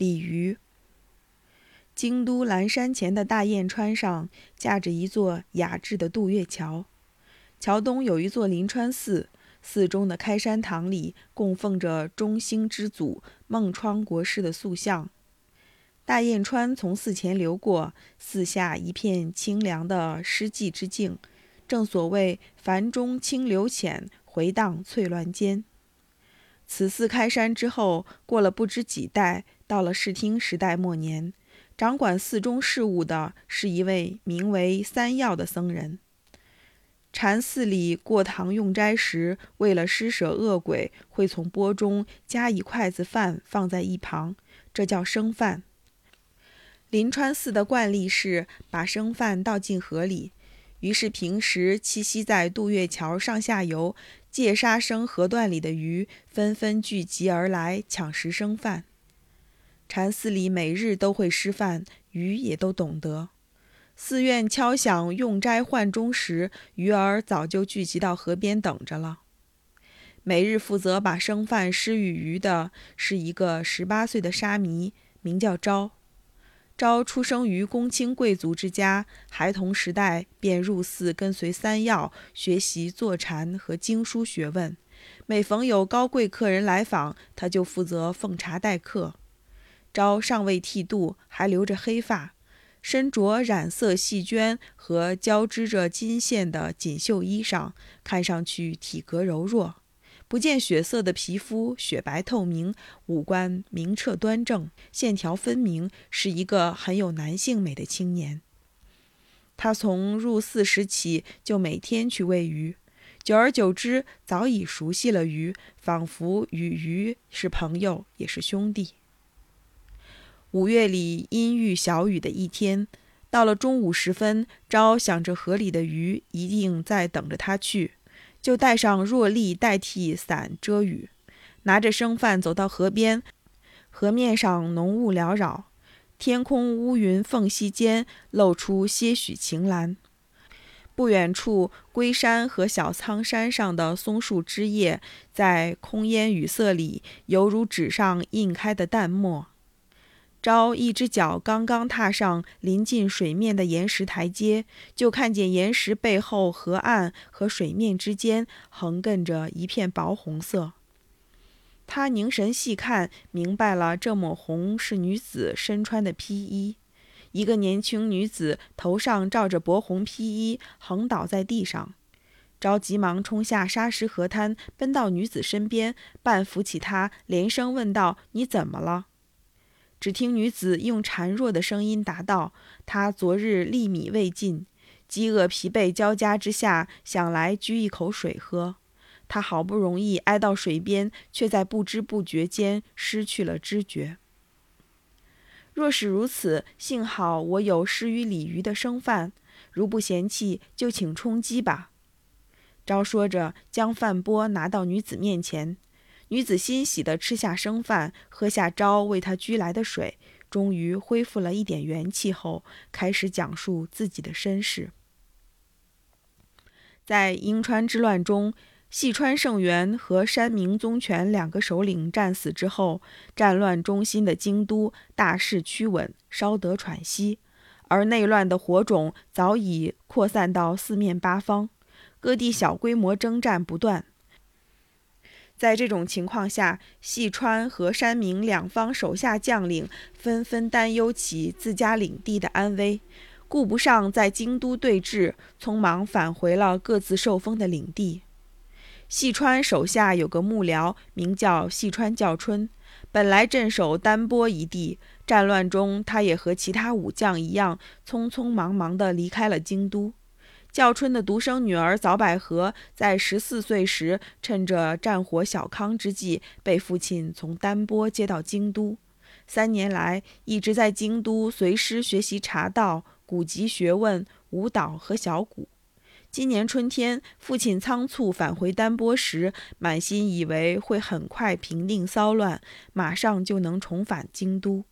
鲤鱼。京都岚山前的大雁川上架着一座雅致的渡月桥，桥东有一座临川寺，寺中的开山堂里供奉着中兴之祖孟窗国师的塑像。大雁川从寺前流过，寺下一片清凉的诗寂之境，正所谓“凡中清流浅，回荡翠峦间”。此寺开山之后，过了不知几代，到了室町时代末年，掌管寺中事务的是一位名为三要的僧人。禅寺里过堂用斋时，为了施舍恶鬼，会从钵中夹一筷子饭放在一旁，这叫生饭。临川寺的惯例是把生饭倒进河里，于是平时栖息在渡月桥上下游界沙生河段里的鱼纷纷聚集而来抢食生饭。禅寺里每日都会施饭，鱼也都懂得。寺院敲响用斋唤钟时，鱼儿早就聚集到河边等着了。每日负责把生饭施与鱼的是一个十八岁的沙弥，名叫昭。昭出生于公卿贵族之家，孩童时代便入寺跟随三要学习坐禅和经书学问。每逢有高贵客人来访，他就负责奉茶待客。昭尚未剃度，还留着黑发，身着染色细绢和交织着金线的锦绣衣裳，看上去体格柔弱。不见血色的皮肤，雪白透明，五官明澈端正，线条分明，是一个很有男性美的青年。他从入寺时起就每天去喂鱼，久而久之，早已熟悉了鱼，仿佛与鱼是朋友，也是兄弟。五月里阴郁小雨的一天，到了中午时分，昭想着河里的鱼一定在等着他去。就带上若笠代替伞遮雨，拿着生饭走到河边。河面上浓雾缭绕，天空乌云缝隙间露出些许晴蓝。不远处，龟山和小仓山上的松树枝叶在空烟雨色里，犹如纸上印开的淡墨。朝一只脚刚刚踏上临近水面的岩石台阶，就看见岩石背后河岸和水面之间横亘着一片薄红色。他凝神细看，明白了这抹红是女子身穿的披衣。一个年轻女子头上罩着薄红披衣，横倒在地上。着急忙冲下沙石河滩，奔到女子身边，半扶起她，连声问道：“你怎么了？”只听女子用孱弱的声音答道：“她昨日粒米未进，饥饿疲惫交加之下，想来掬一口水喝。她好不容易挨到水边，却在不知不觉间失去了知觉。若是如此，幸好我有施于鲤鱼的生饭，如不嫌弃，就请充饥吧。”昭说着，将饭钵拿到女子面前。女子欣喜地吃下生饭，喝下朝为她掬来的水，终于恢复了一点元气后，开始讲述自己的身世。在英川之乱中，细川胜元和山明宗权两个首领战死之后，战乱中心的京都大势趋稳，稍得喘息，而内乱的火种早已扩散到四面八方，各地小规模征战不断。在这种情况下，细川和山明两方手下将领纷纷担忧起自家领地的安危，顾不上在京都对峙，匆忙返回了各自受封的领地。细川手下有个幕僚，名叫细川教春，本来镇守丹波一地，战乱中他也和其他武将一样，匆匆忙忙地离开了京都。叫春的独生女儿早百合在十四岁时，趁着战火小康之际，被父亲从丹波接到京都。三年来，一直在京都随师学习茶道、古籍学问、舞蹈和小鼓。今年春天，父亲仓促返回丹波时，满心以为会很快平定骚乱，马上就能重返京都。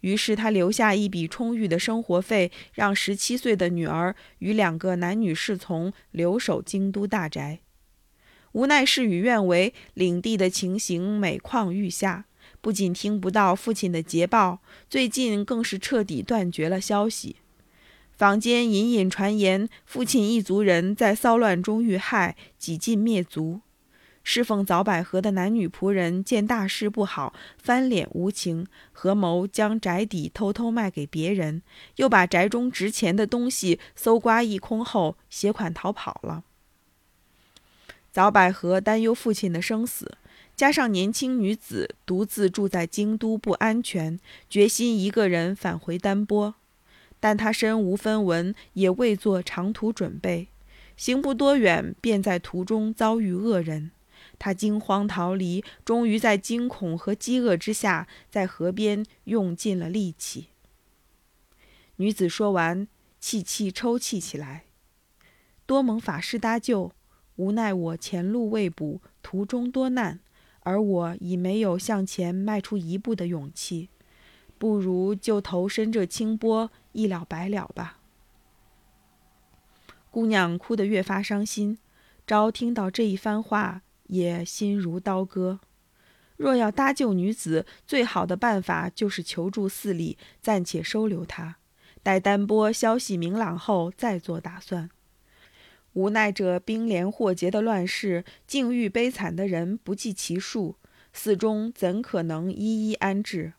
于是他留下一笔充裕的生活费，让十七岁的女儿与两个男女侍从留守京都大宅。无奈事与愿违，领地的情形每况愈下。不仅听不到父亲的捷报，最近更是彻底断绝了消息。坊间隐隐传言，父亲一族人在骚乱中遇害，几近灭族。侍奉早百合的男女仆人见大事不好，翻脸无情，合谋将宅邸偷偷卖给别人，又把宅中值钱的东西搜刮一空后，携款逃跑了。早百合担忧父亲的生死，加上年轻女子独自住在京都不安全，决心一个人返回丹波。但她身无分文，也未做长途准备，行不多远，便在途中遭遇恶人。他惊慌逃离，终于在惊恐和饥饿之下，在河边用尽了力气。女子说完，气气抽泣起来。多蒙法师搭救，无奈我前路未卜，途中多难，而我已没有向前迈出一步的勇气，不如就投身这清波，一了百了吧。姑娘哭得越发伤心，昭听到这一番话。也心如刀割。若要搭救女子，最好的办法就是求助寺里，暂且收留她，待丹波消息明朗后再做打算。无奈这兵连祸结的乱世，境遇悲惨的人不计其数，寺中怎可能一一安置？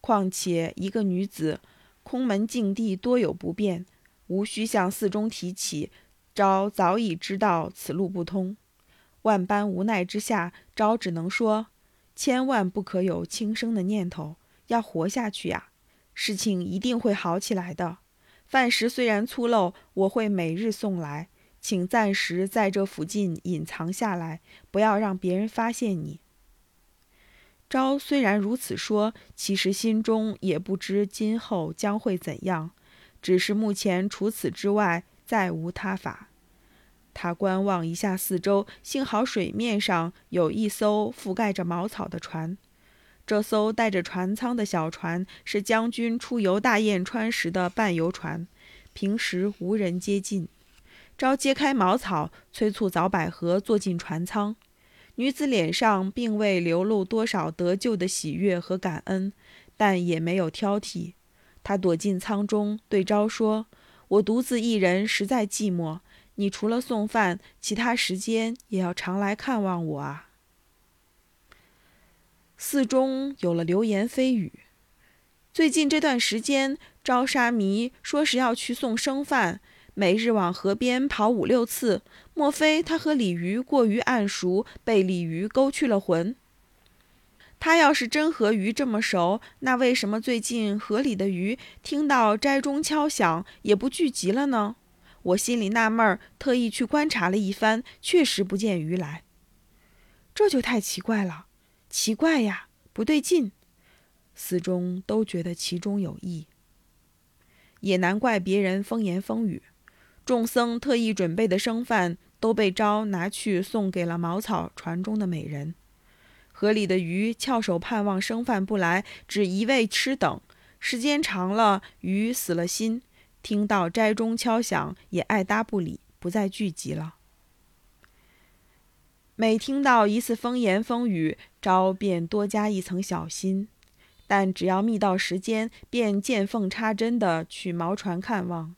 况且一个女子，空门禁地多有不便，无需向寺中提起。昭早已知道此路不通。万般无奈之下，昭只能说：“千万不可有轻生的念头，要活下去呀！事情一定会好起来的。饭食虽然粗陋，我会每日送来，请暂时在这附近隐藏下来，不要让别人发现你。”昭虽然如此说，其实心中也不知今后将会怎样，只是目前除此之外再无他法。他观望一下四周，幸好水面上有一艘覆盖着茅草的船。这艘带着船舱的小船是将军出游大雁川时的伴游船，平时无人接近。昭揭开茅草，催促早百合坐进船舱。女子脸上并未流露多少得救的喜悦和感恩，但也没有挑剔。她躲进舱中，对昭说：“我独自一人，实在寂寞。”你除了送饭，其他时间也要常来看望我啊。寺中有了流言蜚语，最近这段时间，招沙弥说是要去送生饭，每日往河边跑五六次。莫非他和鲤鱼过于暗熟，被鲤鱼勾去了魂？他要是真和鱼这么熟，那为什么最近河里的鱼听到斋钟敲响也不聚集了呢？我心里纳闷儿，特意去观察了一番，确实不见鱼来。这就太奇怪了，奇怪呀，不对劲。寺中都觉得其中有异，也难怪别人风言风语。众僧特意准备的生饭都被招拿去送给了茅草船中的美人。河里的鱼翘首盼望生饭不来，只一味吃等，时间长了，鱼死了心。听到斋钟敲响，也爱搭不理，不再聚集了。每听到一次风言风语，昭便多加一层小心。但只要觅到时间，便见缝插针地去毛船看望。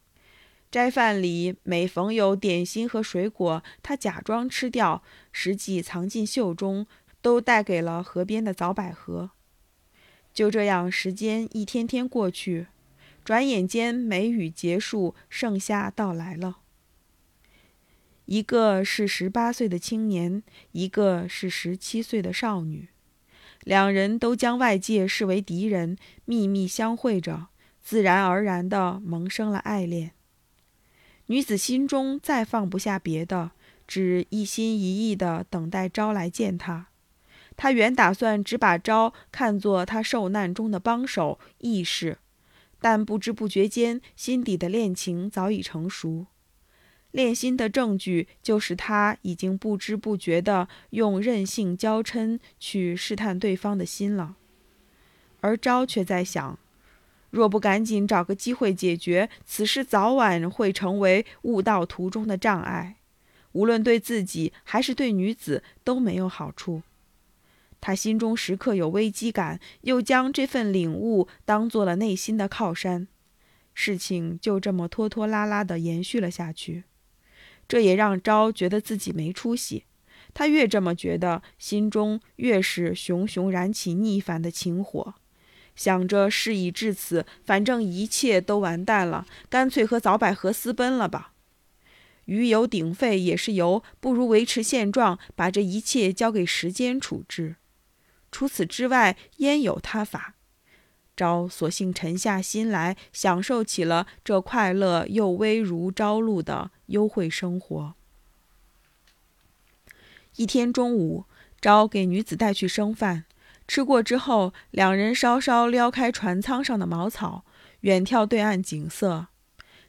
斋饭里每逢有点心和水果，他假装吃掉，实际藏进袖中，都带给了河边的早百合。就这样，时间一天天过去。转眼间，梅雨结束，盛夏到来了。一个是十八岁的青年，一个是十七岁的少女，两人都将外界视为敌人，秘密相会着，自然而然地萌生了爱恋。女子心中再放不下别的，只一心一意地等待昭来见她。她原打算只把昭看作她受难中的帮手义士。但不知不觉间，心底的恋情早已成熟。恋心的证据就是他已经不知不觉地用任性娇嗔去试探对方的心了。而昭却在想，若不赶紧找个机会解决此事，早晚会成为悟道途中的障碍，无论对自己还是对女子都没有好处。他心中时刻有危机感，又将这份领悟当做了内心的靠山。事情就这么拖拖拉拉地延续了下去，这也让昭觉得自己没出息。他越这么觉得，心中越是熊熊燃起逆反的情火，想着事已至此，反正一切都完蛋了，干脆和早百合私奔了吧。鱼有鼎沸也是油，不如维持现状，把这一切交给时间处置。除此之外，焉有他法？昭索性沉下心来，享受起了这快乐又微如朝露的幽会生活。一天中午，昭给女子带去生饭，吃过之后，两人稍稍撩开船舱上的茅草，远眺对岸景色，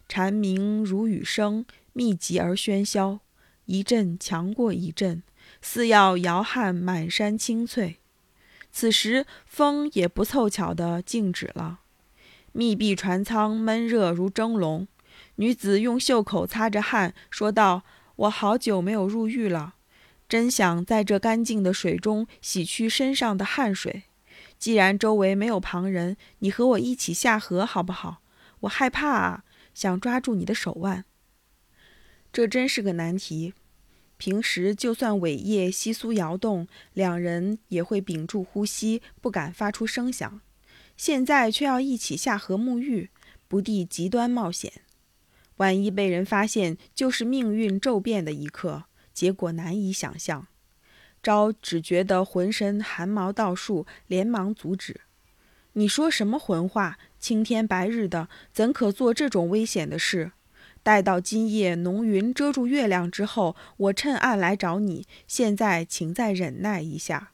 蝉鸣如雨声，密集而喧嚣，一阵强过一阵，似要摇撼满山青翠。此时风也不凑巧地静止了，密闭船舱闷热如蒸笼。女子用袖口擦着汗，说道：“我好久没有入浴了，真想在这干净的水中洗去身上的汗水。既然周围没有旁人，你和我一起下河好不好？我害怕啊，想抓住你的手腕。这真是个难题。”平时就算尾叶窸窣摇动，两人也会屏住呼吸，不敢发出声响。现在却要一起下河沐浴，不地极端冒险。万一被人发现，就是命运骤变的一刻，结果难以想象。昭只觉得浑身汗毛倒竖，连忙阻止：“你说什么混话？青天白日的，怎可做这种危险的事？”待到今夜浓云遮住月亮之后，我趁暗来找你。现在，请再忍耐一下。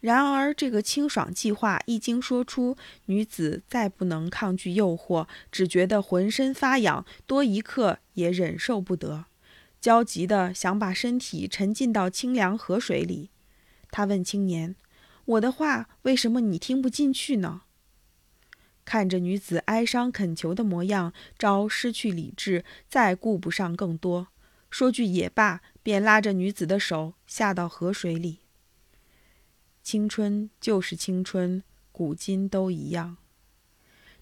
然而，这个清爽计划一经说出，女子再不能抗拒诱惑，只觉得浑身发痒，多一刻也忍受不得，焦急地想把身体沉浸到清凉河水里。他问青年：“我的话，为什么你听不进去呢？”看着女子哀伤恳求的模样，昭失去理智，再顾不上更多，说句也罢，便拉着女子的手下到河水里。青春就是青春，古今都一样。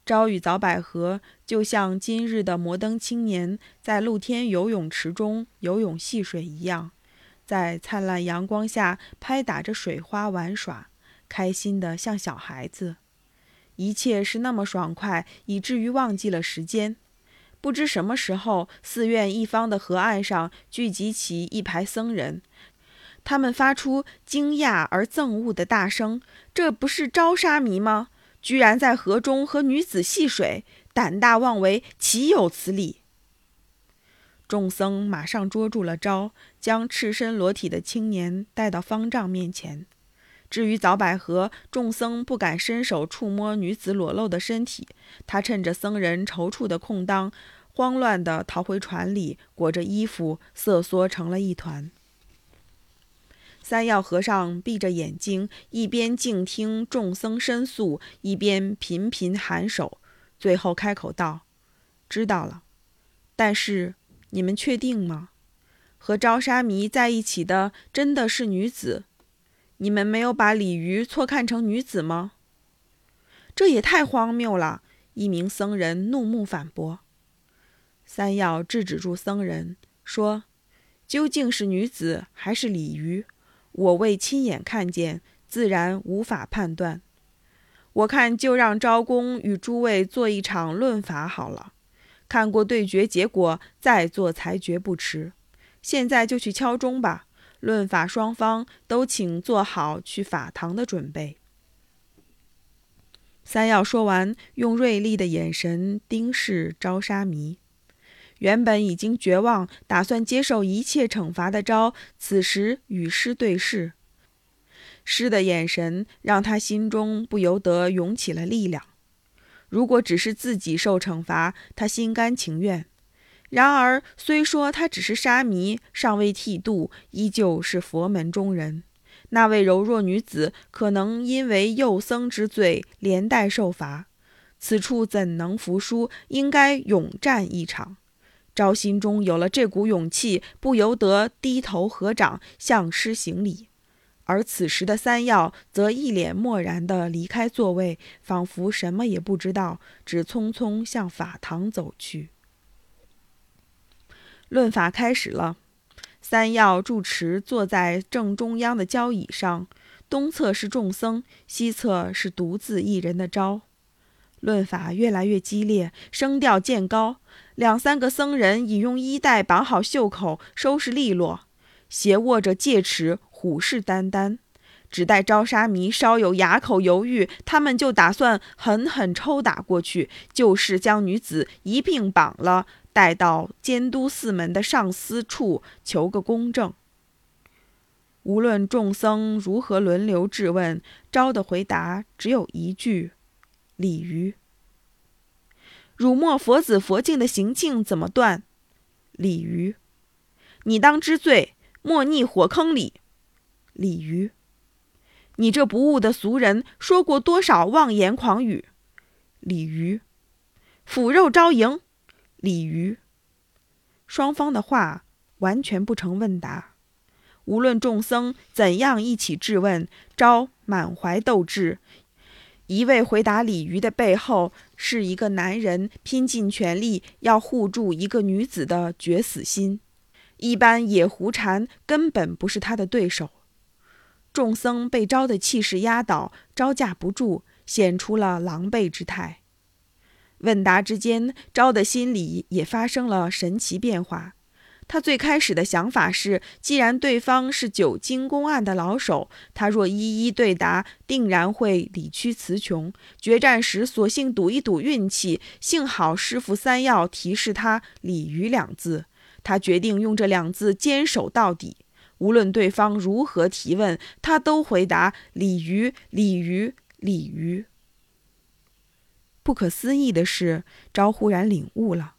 朝与早百合就像今日的摩登青年在露天游泳池中游泳戏水一样，在灿烂阳光下拍打着水花玩耍，开心的像小孩子。一切是那么爽快，以至于忘记了时间。不知什么时候，寺院一方的河岸上聚集起一排僧人，他们发出惊讶而憎恶的大声：“这不是招沙弥吗？居然在河中和女子戏水，胆大妄为，岂有此理！”众僧马上捉住了招，将赤身裸体的青年带到方丈面前。至于早百合，众僧不敢伸手触摸女子裸露的身体。他趁着僧人踌躇的空当，慌乱地逃回船里，裹着衣服瑟缩成了一团。三要和尚闭着眼睛，一边静听众僧申诉，一边频频颔首，最后开口道：“知道了，但是你们确定吗？和朝沙弥在一起的真的是女子？”你们没有把鲤鱼错看成女子吗？这也太荒谬了！一名僧人怒目反驳。三要制止住僧人，说：“究竟是女子还是鲤鱼？我未亲眼看见，自然无法判断。我看就让昭公与诸位做一场论法好了，看过对决结果再做裁决不迟。现在就去敲钟吧。”论法双方都请做好去法堂的准备。三要说完，用锐利的眼神盯视朝沙弥。原本已经绝望，打算接受一切惩罚的招，此时与师对视，师的眼神让他心中不由得涌起了力量。如果只是自己受惩罚，他心甘情愿。然而，虽说他只是沙弥，尚未剃度，依旧是佛门中人。那位柔弱女子可能因为诱僧之罪连带受罚，此处怎能服输？应该勇战一场。昭心中有了这股勇气，不由得低头合掌向师行礼。而此时的三要则一脸漠然地离开座位，仿佛什么也不知道，只匆匆向法堂走去。论法开始了，三要住持坐在正中央的交椅上，东侧是众僧，西侧是独自一人的昭。论法越来越激烈，声调渐高。两三个僧人已用衣带绑好袖口，收拾利落，斜握着戒尺。虎视眈眈，只待招沙弥稍有哑口犹豫，他们就打算狠狠抽打过去，就是将女子一并绑了，带到监督寺门的上司处求个公正。无论众僧如何轮流质问，招的回答只有一句：“鲤鱼。”辱没佛子佛境的行径怎么断？鲤鱼，你当知罪，莫逆火坑里。鲤鱼，你这不悟的俗人，说过多少妄言狂语？鲤鱼，腐肉招迎。鲤鱼，双方的话完全不成问答。无论众僧怎样一起质问，招满怀斗志。一味回答鲤鱼的背后，是一个男人拼尽全力要护住一个女子的绝死心。一般野狐禅根本不是他的对手。众僧被招的气势压倒，招架不住，显出了狼狈之态。问答之间，招的心里也发生了神奇变化。他最开始的想法是，既然对方是九经公案的老手，他若一一对答，定然会理屈词穷。决战时，索性赌一赌运气。幸好师傅三要提示他“鲤鱼”两字，他决定用这两字坚守到底。无论对方如何提问，他都回答“鲤鱼，鲤鱼，鲤鱼”。不可思议的是，昭忽然领悟了：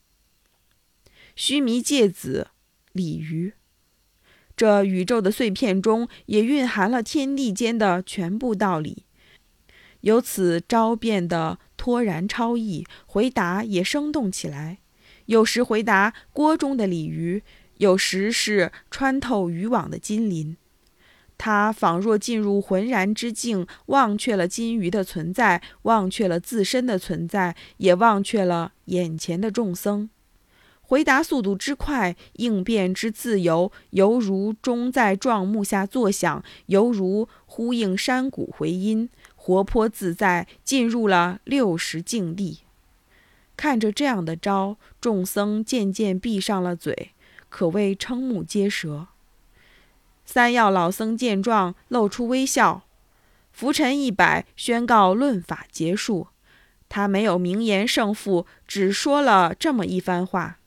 须弥芥子，鲤鱼。这宇宙的碎片中，也蕴含了天地间的全部道理。由此，昭变得脱然超逸，回答也生动起来。有时回答锅中的鲤鱼。有时是穿透渔网的金鳞，他仿若进入浑然之境，忘却了金鱼的存在，忘却了自身的存在，也忘却了眼前的众僧。回答速度之快，应变之自由，犹如钟在撞木下作响，犹如呼应山谷回音，活泼自在，进入了六十境地。看着这样的招，众僧渐渐闭上了嘴。可谓瞠目结舌。三要老僧见状，露出微笑，拂尘一摆，宣告论法结束。他没有明言胜负，只说了这么一番话。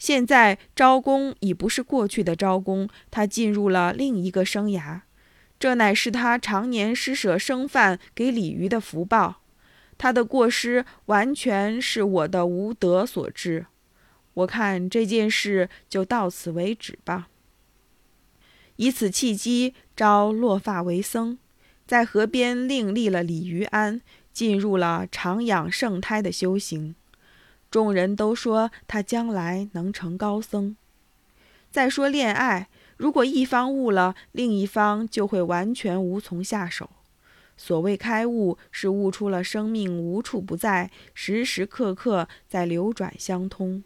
现在招公已不是过去的招公，他进入了另一个生涯。这乃是他常年施舍生饭给鲤鱼的福报。他的过失完全是我的无德所致。我看这件事就到此为止吧。以此契机，招落发为僧，在河边另立了鲤鱼庵，进入了长养圣胎的修行。众人都说他将来能成高僧。再说恋爱，如果一方悟了，另一方就会完全无从下手。所谓开悟，是悟出了生命无处不在，时时刻刻在流转相通。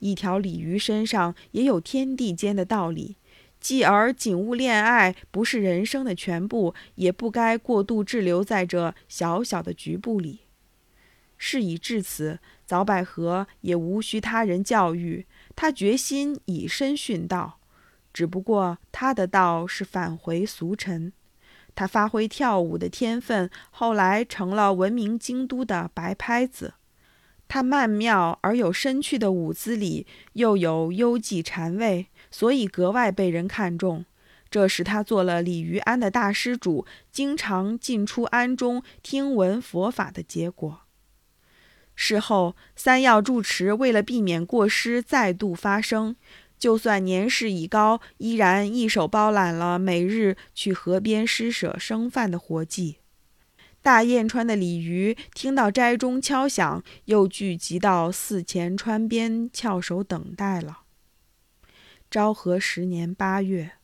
一条鲤鱼身上也有天地间的道理，继而景物恋爱不是人生的全部，也不该过度滞留在这小小的局部里。事已至此，早百合也无需他人教育，他决心以身殉道。只不过他的道是返回俗尘，他发挥跳舞的天分，后来成了闻名京都的白拍子。他曼妙而有深趣的舞姿里，又有幽寂禅味，所以格外被人看重。这使他做了鲤鱼庵的大施主，经常进出庵中听闻佛法的结果。事后，三要住持为了避免过失再度发生，就算年事已高，依然一手包揽了每日去河边施舍生饭的活计。大雁川的鲤鱼听到斋钟敲响，又聚集到寺前川边翘首等待了。昭和十年八月。